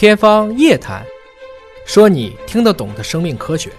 天方夜谭，说你听得懂的生命科学。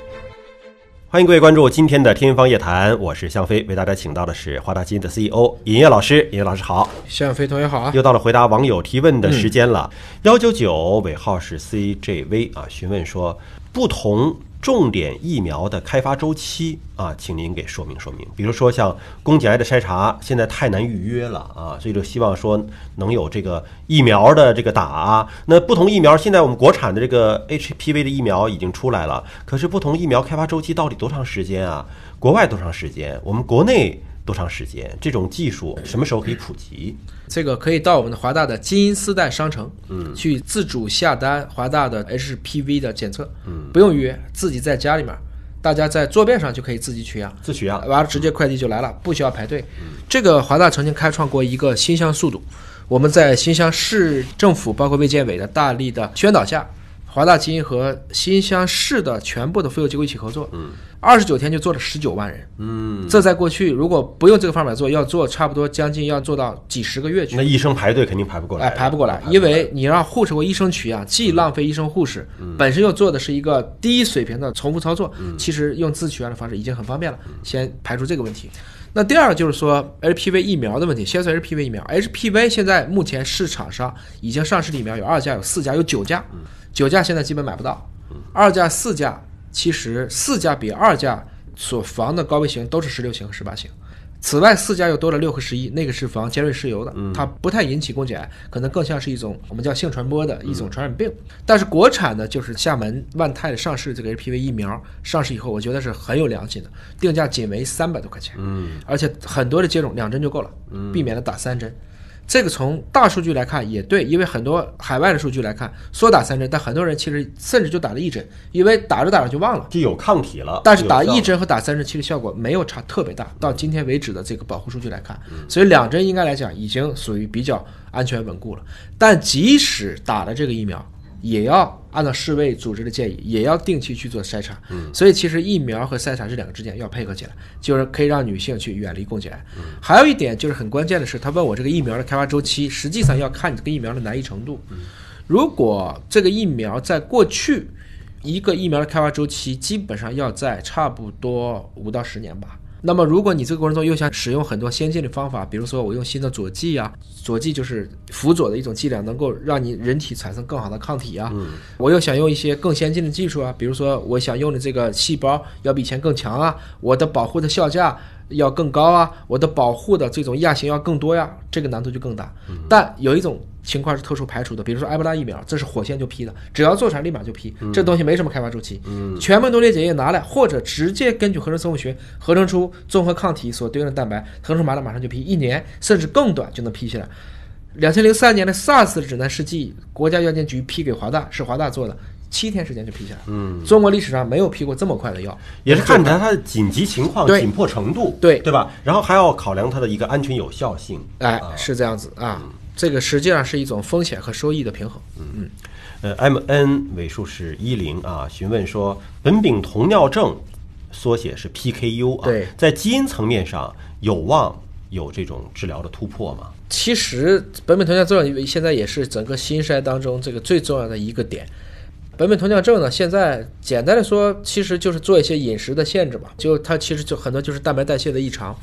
欢迎各位关注今天的《天方夜谭》，我是向飞，为大家请到的是华大基因的 CEO 尹烨老师。尹烨老师好，向飞同学好啊！又到了回答网友提问的时间了。幺九九尾号是 CJV 啊，询问说不同。重点疫苗的开发周期啊，请您给说明说明。比如说像宫颈癌的筛查，现在太难预约了啊，所以就希望说能有这个疫苗的这个打。那不同疫苗，现在我们国产的这个 HPV 的疫苗已经出来了，可是不同疫苗开发周期到底多长时间啊？国外多长时间？我们国内？多长时间？这种技术什么时候可以普及？这个可以到我们的华大的基因丝带商城，嗯，去自主下单华大的 HPV 的检测，嗯，不用预约，自己在家里面，大家在坐便上就可以自己取样，自取样，完了直接快递就来了，不需要排队。这个华大曾经开创过一个新乡速度，我们在新乡市政府包括卫健委的大力的宣导下。华大基因和新乡市的全部的妇幼机构一起合作，嗯，二十九天就做了十九万人，嗯，这在过去如果不用这个方法做，要做差不多将近要做到几十个月去。那医生排队肯定排不过来，哎，排不过来，因为你让护士或医生取样，既浪费医生护士，本身又做的是一个低水平的重复操作，其实用自取样的方式已经很方便了。先排除这个问题。那第二就是说 HPV 疫苗的问题，先说 HPV 疫苗，HPV 现在目前市场上已经上市的疫苗有二价、有四价、有九价。九价现在基本买不到，二价、四价其实四价比二价所防的高危型都是十六型和十八型，此外四家又多了六和十一，那个是防尖锐湿疣的，它不太引起宫颈癌，可能更像是一种我们叫性传播的一种传染病。但是国产的就是厦门万泰的上市这个 HPV 疫苗上市以后，我觉得是很有良心的，定价仅为三百多块钱，嗯，而且很多的接种两针就够了，避免了打三针。这个从大数据来看也对，因为很多海外的数据来看，说打三针，但很多人其实甚至就打了一针，因为打着打着就忘了，就有抗体了。但是打一针和打三针其实效果没有差特别大，到今天为止的这个保护数据来看，所以两针应该来讲已经属于比较安全稳固了。但即使打了这个疫苗。也要按照世卫组织的建议，也要定期去做筛查。嗯，所以其实疫苗和筛查这两个之间要配合起来，就是可以让女性去远离宫颈癌。还有一点就是很关键的是，他问我这个疫苗的开发周期，实际上要看你这个疫苗的难易程度。如果这个疫苗在过去一个疫苗的开发周期，基本上要在差不多五到十年吧。那么，如果你这个过程中又想使用很多先进的方法，比如说我用新的佐剂啊，佐剂就是辅佐的一种剂量，能够让你人体产生更好的抗体啊。我又想用一些更先进的技术啊，比如说我想用的这个细胞要比以前更强啊，我的保护的效价要更高啊，我的保护的这种亚型要更多呀，这个难度就更大。但有一种。情况是特殊排除的，比如说埃博拉疫苗，这是火线就批的，只要做出来立马就批，这东西没什么开发周期。嗯，全部多裂检验拿来，或者直接根据合成生物学合成出综合抗体所对应的蛋白，合成完了马上就批，一年甚至更短就能批下来。两千零三年的 SARS 指南试剂，国家药监局批给华大，是华大做的，七天时间就批下来。嗯，中国历史上没有批过这么快的药，也是看它它的紧急情况、紧迫程度，对对吧？然后还要考量它的一个安全有效性。哎，是这样子啊。这个实际上是一种风险和收益的平衡。嗯嗯，呃，M N 尾数是一零啊，询问说苯丙酮尿症缩写是 P K U 啊，在基因层面上有望有这种治疗的突破吗？其实苯丙酮尿症现在也是整个新筛当中这个最重要的一个点。苯丙酮尿症呢，现在简单的说，其实就是做一些饮食的限制嘛，就它其实就很多就是蛋白代谢的异常。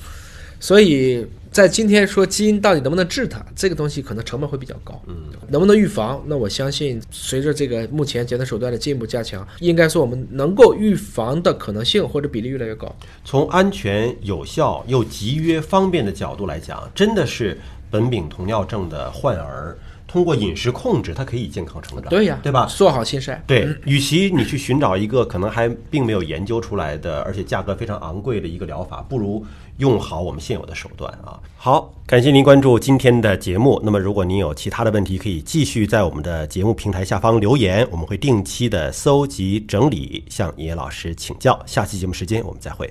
所以在今天说基因到底能不能治它，这个东西可能成本会比较高。嗯，能不能预防？那我相信随着这个目前检测手段的进一步加强，应该说我们能够预防的可能性或者比例越来越高。从安全、有效又节约、方便的角度来讲，真的是苯丙酮尿症的患儿。通过饮食控制，它可以健康成长。对呀，对吧？做好心晒。对，与其你去寻找一个可能还并没有研究出来的，而且价格非常昂贵的一个疗法，不如用好我们现有的手段啊。好，感谢您关注今天的节目。那么，如果您有其他的问题，可以继续在我们的节目平台下方留言，我们会定期的搜集整理，向尹烨老师请教。下期节目时间我们再会。